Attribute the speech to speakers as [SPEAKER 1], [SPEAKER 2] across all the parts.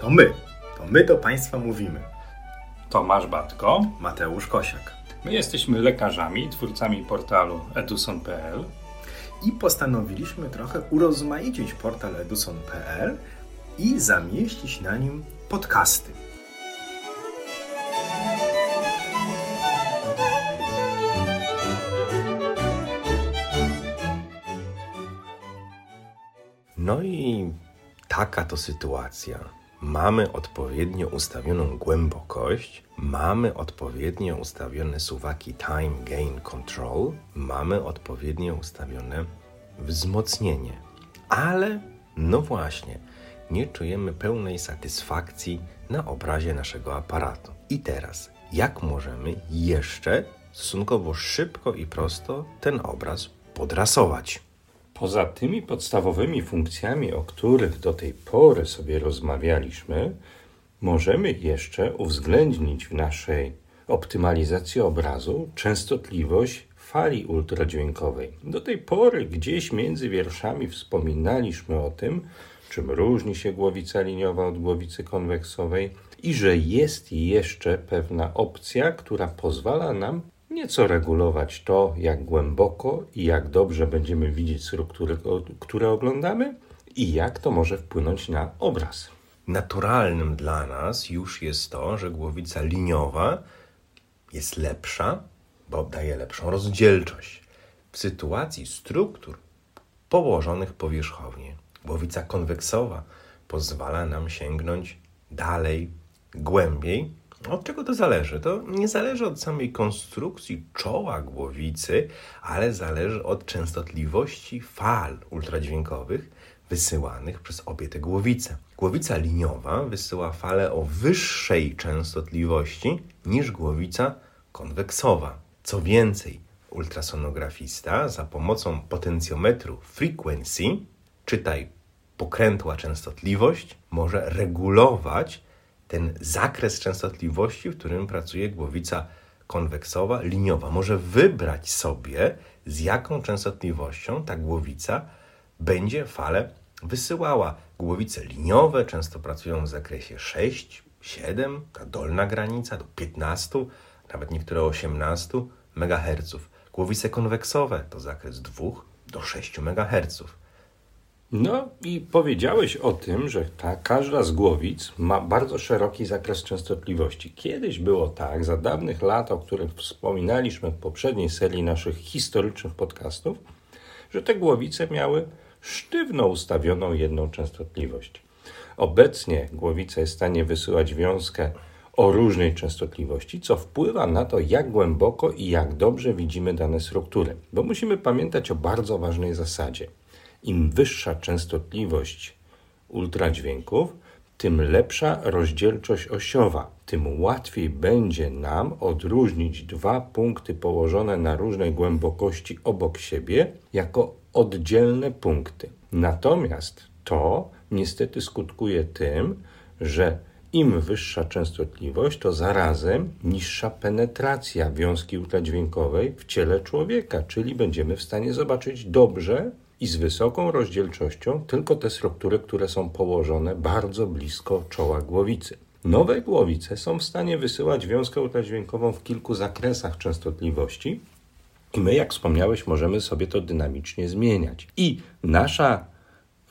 [SPEAKER 1] To my. To my do Państwa mówimy.
[SPEAKER 2] Tomasz Batko.
[SPEAKER 1] Mateusz Kosiak.
[SPEAKER 2] My jesteśmy lekarzami, twórcami portalu eduson.pl
[SPEAKER 1] I postanowiliśmy trochę urozmaicić portal eduson.pl i zamieścić na nim podcasty. No i taka to sytuacja. Mamy odpowiednio ustawioną głębokość, mamy odpowiednio ustawione suwaki Time Gain Control, mamy odpowiednio ustawione wzmocnienie. Ale, no właśnie, nie czujemy pełnej satysfakcji na obrazie naszego aparatu. I teraz, jak możemy jeszcze stosunkowo szybko i prosto ten obraz podrasować?
[SPEAKER 2] Poza tymi podstawowymi funkcjami, o których do tej pory sobie rozmawialiśmy, możemy jeszcze uwzględnić w naszej optymalizacji obrazu częstotliwość fali ultradźwiękowej. Do tej pory gdzieś między wierszami wspominaliśmy o tym, czym różni się głowica liniowa od głowicy konweksowej i że jest jeszcze pewna opcja, która pozwala nam nieco regulować to, jak głęboko i jak dobrze będziemy widzieć struktury, które oglądamy i jak to może wpłynąć na obraz.
[SPEAKER 1] Naturalnym dla nas już jest to, że głowica liniowa jest lepsza, bo daje lepszą rozdzielczość. W sytuacji struktur położonych powierzchownie, głowica konweksowa pozwala nam sięgnąć dalej, głębiej od czego to zależy? To nie zależy od samej konstrukcji czoła głowicy, ale zależy od częstotliwości fal ultradźwiękowych wysyłanych przez obie te głowice. Głowica liniowa wysyła fale o wyższej częstotliwości niż głowica konweksowa. Co więcej, ultrasonografista za pomocą potencjometru frequency, czytaj pokrętła częstotliwość, może regulować ten zakres częstotliwości, w którym pracuje głowica konweksowa, liniowa. Może wybrać sobie, z jaką częstotliwością ta głowica będzie fale wysyłała. Głowice liniowe często pracują w zakresie 6, 7, ta dolna granica do 15, nawet niektóre 18 MHz. Głowice konweksowe to zakres 2 do 6 MHz.
[SPEAKER 2] No i powiedziałeś o tym, że ta, każda z głowic ma bardzo szeroki zakres częstotliwości. Kiedyś było tak, za dawnych lat, o których wspominaliśmy w poprzedniej serii naszych historycznych podcastów, że te głowice miały sztywno ustawioną jedną częstotliwość. Obecnie głowica jest w stanie wysyłać wiązkę o różnej częstotliwości, co wpływa na to, jak głęboko i jak dobrze widzimy dane struktury. Bo musimy pamiętać o bardzo ważnej zasadzie – im wyższa częstotliwość ultradźwięków, tym lepsza rozdzielczość osiowa, tym łatwiej będzie nam odróżnić dwa punkty położone na różnej głębokości obok siebie jako oddzielne punkty. Natomiast to niestety skutkuje tym, że im wyższa częstotliwość, to zarazem niższa penetracja wiązki ultradźwiękowej w ciele człowieka, czyli będziemy w stanie zobaczyć dobrze i z wysoką rozdzielczością tylko te struktury, które są położone bardzo blisko czoła głowicy. Nowe głowice są w stanie wysyłać wiązkę ultradźwiękową w kilku zakresach częstotliwości i my, jak wspomniałeś, możemy sobie to dynamicznie zmieniać. I nasza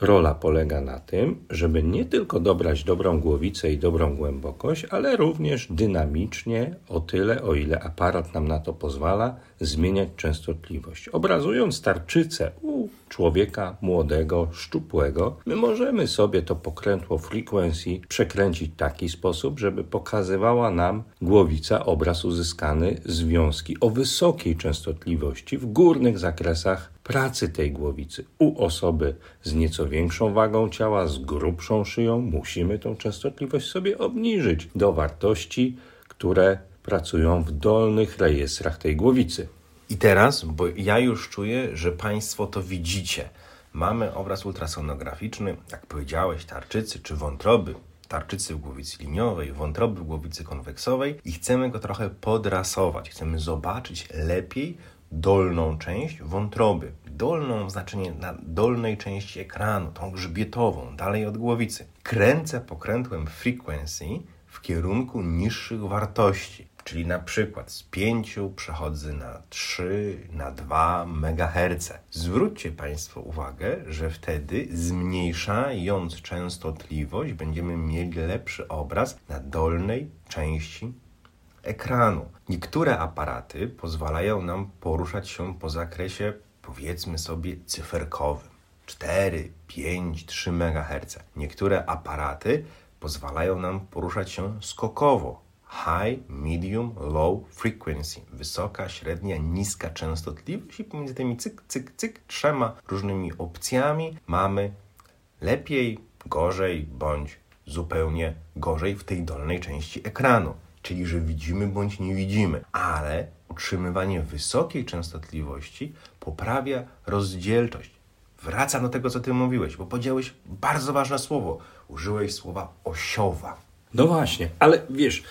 [SPEAKER 2] rola polega na tym, żeby nie tylko dobrać dobrą głowicę i dobrą głębokość, ale również dynamicznie, o tyle, o ile aparat nam na to pozwala, zmieniać częstotliwość. Obrazując tarczycę u człowieka młodego, szczupłego, my możemy sobie to pokrętło frequency przekręcić w taki sposób, żeby pokazywała nam głowica obraz uzyskany z wiązki o wysokiej częstotliwości w górnych zakresach pracy tej głowicy. U osoby z nieco większą wagą ciała, z grubszą szyją, musimy tą częstotliwość sobie obniżyć do wartości, które pracują w dolnych rejestrach tej głowicy.
[SPEAKER 1] I teraz, bo ja już czuję, że Państwo to widzicie. Mamy obraz ultrasonograficzny, jak powiedziałeś, tarczycy czy wątroby, tarczycy w głowicy liniowej, wątroby w głowicy konweksowej i chcemy go trochę podrasować. Chcemy zobaczyć lepiej dolną część wątroby. Dolną znaczenie na dolnej części ekranu, tą grzbietową, dalej od głowicy. Kręcę pokrętłem frequency w kierunku niższych wartości. Czyli na przykład z 5 przechodzę na 3, na 2 MHz. Zwróćcie Państwo uwagę, że wtedy zmniejszając częstotliwość będziemy mieli lepszy obraz na dolnej części ekranu. Niektóre aparaty pozwalają nam poruszać się po zakresie powiedzmy sobie cyferkowym. 4, 5, 3 MHz. Niektóre aparaty pozwalają nam poruszać się skokowo, high, medium, low frequency. Wysoka, średnia, niska częstotliwość i pomiędzy tymi cyk, cyk, cyk trzema różnymi opcjami mamy lepiej, gorzej bądź zupełnie gorzej w tej dolnej części ekranu. Czyli, że widzimy bądź nie widzimy, ale utrzymywanie wysokiej częstotliwości poprawia rozdzielczość. Wraca do tego, co ty mówiłeś, bo powiedziałeś bardzo ważne słowo. Użyłeś słowa osiowa.
[SPEAKER 2] No właśnie, ale wiesz,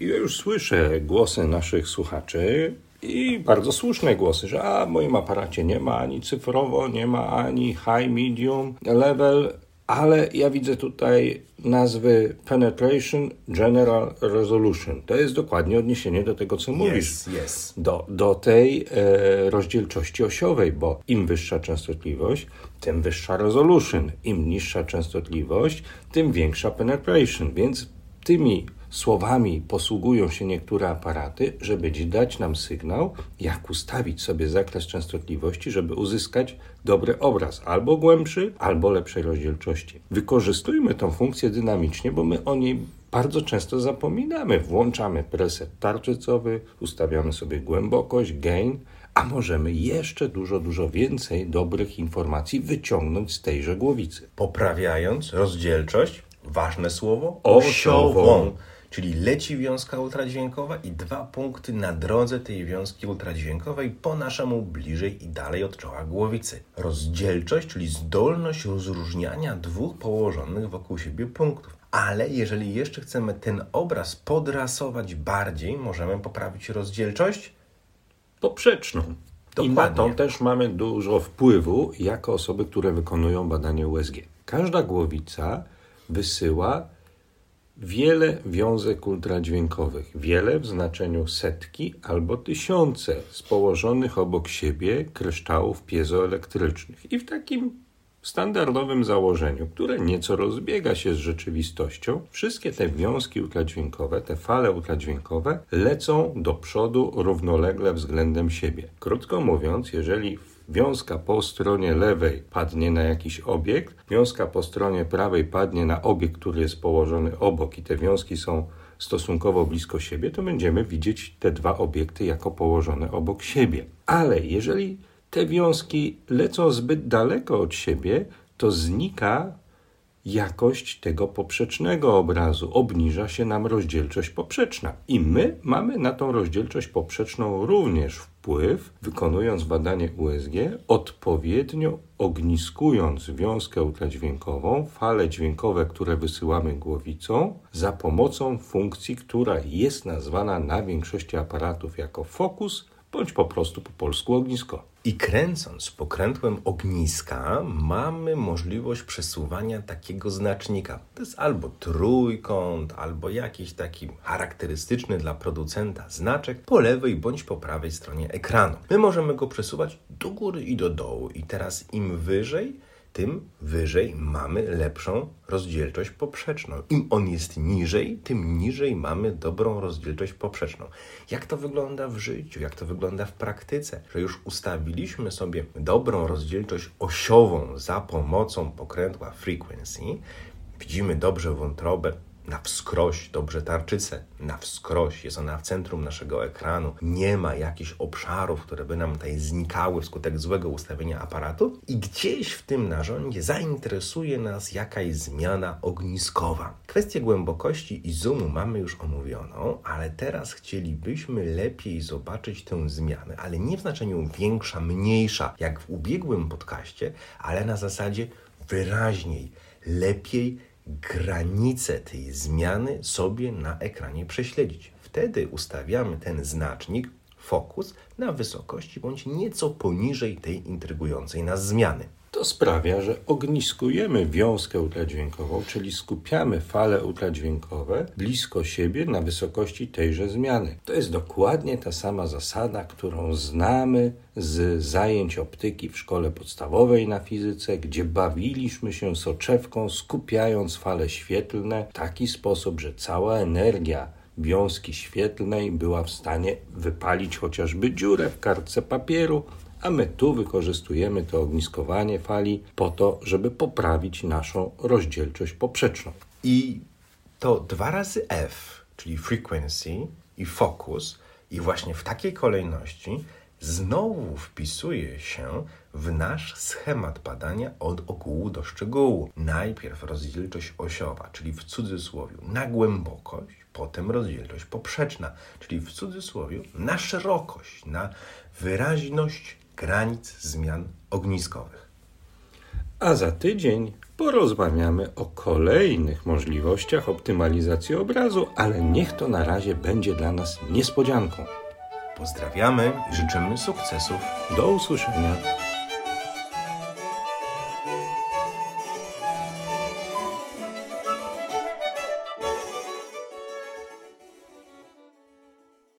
[SPEAKER 2] ja już słyszę głosy naszych słuchaczy i bardzo słuszne głosy, że a w moim aparacie nie ma ani cyfrowo, nie ma ani high, medium level, ale ja widzę tutaj nazwy Penetration General Resolution. To jest dokładnie odniesienie do tego, co mówisz.
[SPEAKER 1] Yes, yes.
[SPEAKER 2] Do, do tej e, rozdzielczości osiowej, bo im wyższa częstotliwość, tym wyższa resolution. Im niższa częstotliwość, tym większa penetration. Więc tymi słowami posługują się niektóre aparaty, żeby dać nam sygnał, jak ustawić sobie zakres częstotliwości, żeby uzyskać dobry obraz, albo głębszy, albo lepszej rozdzielczości. Wykorzystujmy tą funkcję dynamicznie, bo my o niej bardzo często zapominamy. Włączamy preset tarczycowy, ustawiamy sobie głębokość, gain, a możemy jeszcze dużo, dużo więcej dobrych informacji wyciągnąć z tejże głowicy.
[SPEAKER 1] Poprawiając rozdzielczość, ważne słowo,
[SPEAKER 2] Osiową.
[SPEAKER 1] osiową. Czyli leci wiązka ultradźwiękowa i dwa punkty na drodze tej wiązki ultradźwiękowej po naszemu bliżej i dalej od czoła głowicy. Rozdzielczość, czyli zdolność rozróżniania dwóch położonych wokół siebie punktów. Ale jeżeli jeszcze chcemy ten obraz podrasować bardziej, możemy poprawić rozdzielczość
[SPEAKER 2] poprzeczną. I na
[SPEAKER 1] Dokładnie.
[SPEAKER 2] to też mamy dużo wpływu jako osoby, które wykonują badanie USG. Każda głowica wysyła wiele wiązek ultradźwiękowych. Wiele w znaczeniu setki albo tysiące z położonych obok siebie kryształów piezoelektrycznych. I w takim standardowym założeniu, które nieco rozbiega się z rzeczywistością, wszystkie te wiązki ultradźwiękowe, te fale ultradźwiękowe lecą do przodu równolegle względem siebie. Krótko mówiąc, jeżeli wiązka po stronie lewej padnie na jakiś obiekt, wiązka po stronie prawej padnie na obiekt, który jest położony obok i te wiązki są stosunkowo blisko siebie, to będziemy widzieć te dwa obiekty jako położone obok siebie. Ale jeżeli te wiązki lecą zbyt daleko od siebie, to znika jakość tego poprzecznego obrazu, obniża się nam rozdzielczość poprzeczna. I my mamy na tą rozdzielczość poprzeczną również wpływ, wykonując badanie USG, odpowiednio ogniskując wiązkę ultradźwiękową, fale dźwiękowe, które wysyłamy głowicą, za pomocą funkcji, która jest nazwana na większości aparatów jako fokus, bądź po prostu po polsku ognisko.
[SPEAKER 1] I kręcąc pokrętłem ogniska, mamy możliwość przesuwania takiego znacznika. To jest albo trójkąt, albo jakiś taki charakterystyczny dla producenta znaczek po lewej bądź po prawej stronie ekranu. My możemy go przesuwać do góry i do dołu. I teraz im wyżej, tym wyżej mamy lepszą rozdzielczość poprzeczną. Im on jest niżej, tym niżej mamy dobrą rozdzielczość poprzeczną. Jak to wygląda w życiu, jak to wygląda w praktyce? Że już ustawiliśmy sobie dobrą rozdzielczość osiową za pomocą pokrętła frequency, widzimy dobrze wątrobę, na wskroś, dobrze tarczycę, na wskroś, jest ona w centrum naszego ekranu, nie ma jakichś obszarów, które by nam tutaj znikały wskutek złego ustawienia aparatu. I gdzieś w tym narządzie zainteresuje nas jakaś zmiana ogniskowa. Kwestię głębokości i zoomu mamy już omówioną, ale teraz chcielibyśmy lepiej zobaczyć tę zmianę, ale nie w znaczeniu większa, mniejsza, jak w ubiegłym podcaście, ale na zasadzie wyraźniej, lepiej, granice tej zmiany sobie na ekranie prześledzić. Wtedy ustawiamy ten znacznik fokus na wysokości bądź nieco poniżej tej intrygującej nas zmiany.
[SPEAKER 2] To sprawia, że ogniskujemy wiązkę ultradźwiękową, czyli skupiamy fale ultradźwiękowe blisko siebie na wysokości tejże zmiany. To jest dokładnie ta sama zasada, którą znamy z zajęć optyki w szkole podstawowej na fizyce, gdzie bawiliśmy się soczewką, skupiając fale świetlne w taki sposób, że cała energia wiązki świetlnej była w stanie wypalić chociażby dziurę w kartce papieru, a my tu wykorzystujemy to ogniskowanie fali po to, żeby poprawić naszą rozdzielczość poprzeczną.
[SPEAKER 1] I to dwa razy F, czyli frequency i focus, i właśnie w takiej kolejności znowu wpisuje się w nasz schemat badania od ogółu do szczegółu. Najpierw rozdzielczość osiowa, czyli w cudzysłowie na głębokość, potem rozdzielczość poprzeczna, czyli w cudzysłowie na szerokość, na wyraźność granic zmian ogniskowych.
[SPEAKER 2] A za tydzień porozmawiamy o kolejnych możliwościach optymalizacji obrazu, ale niech to na razie będzie dla nas niespodzianką.
[SPEAKER 1] Pozdrawiamy życzymy sukcesów.
[SPEAKER 2] Do usłyszenia.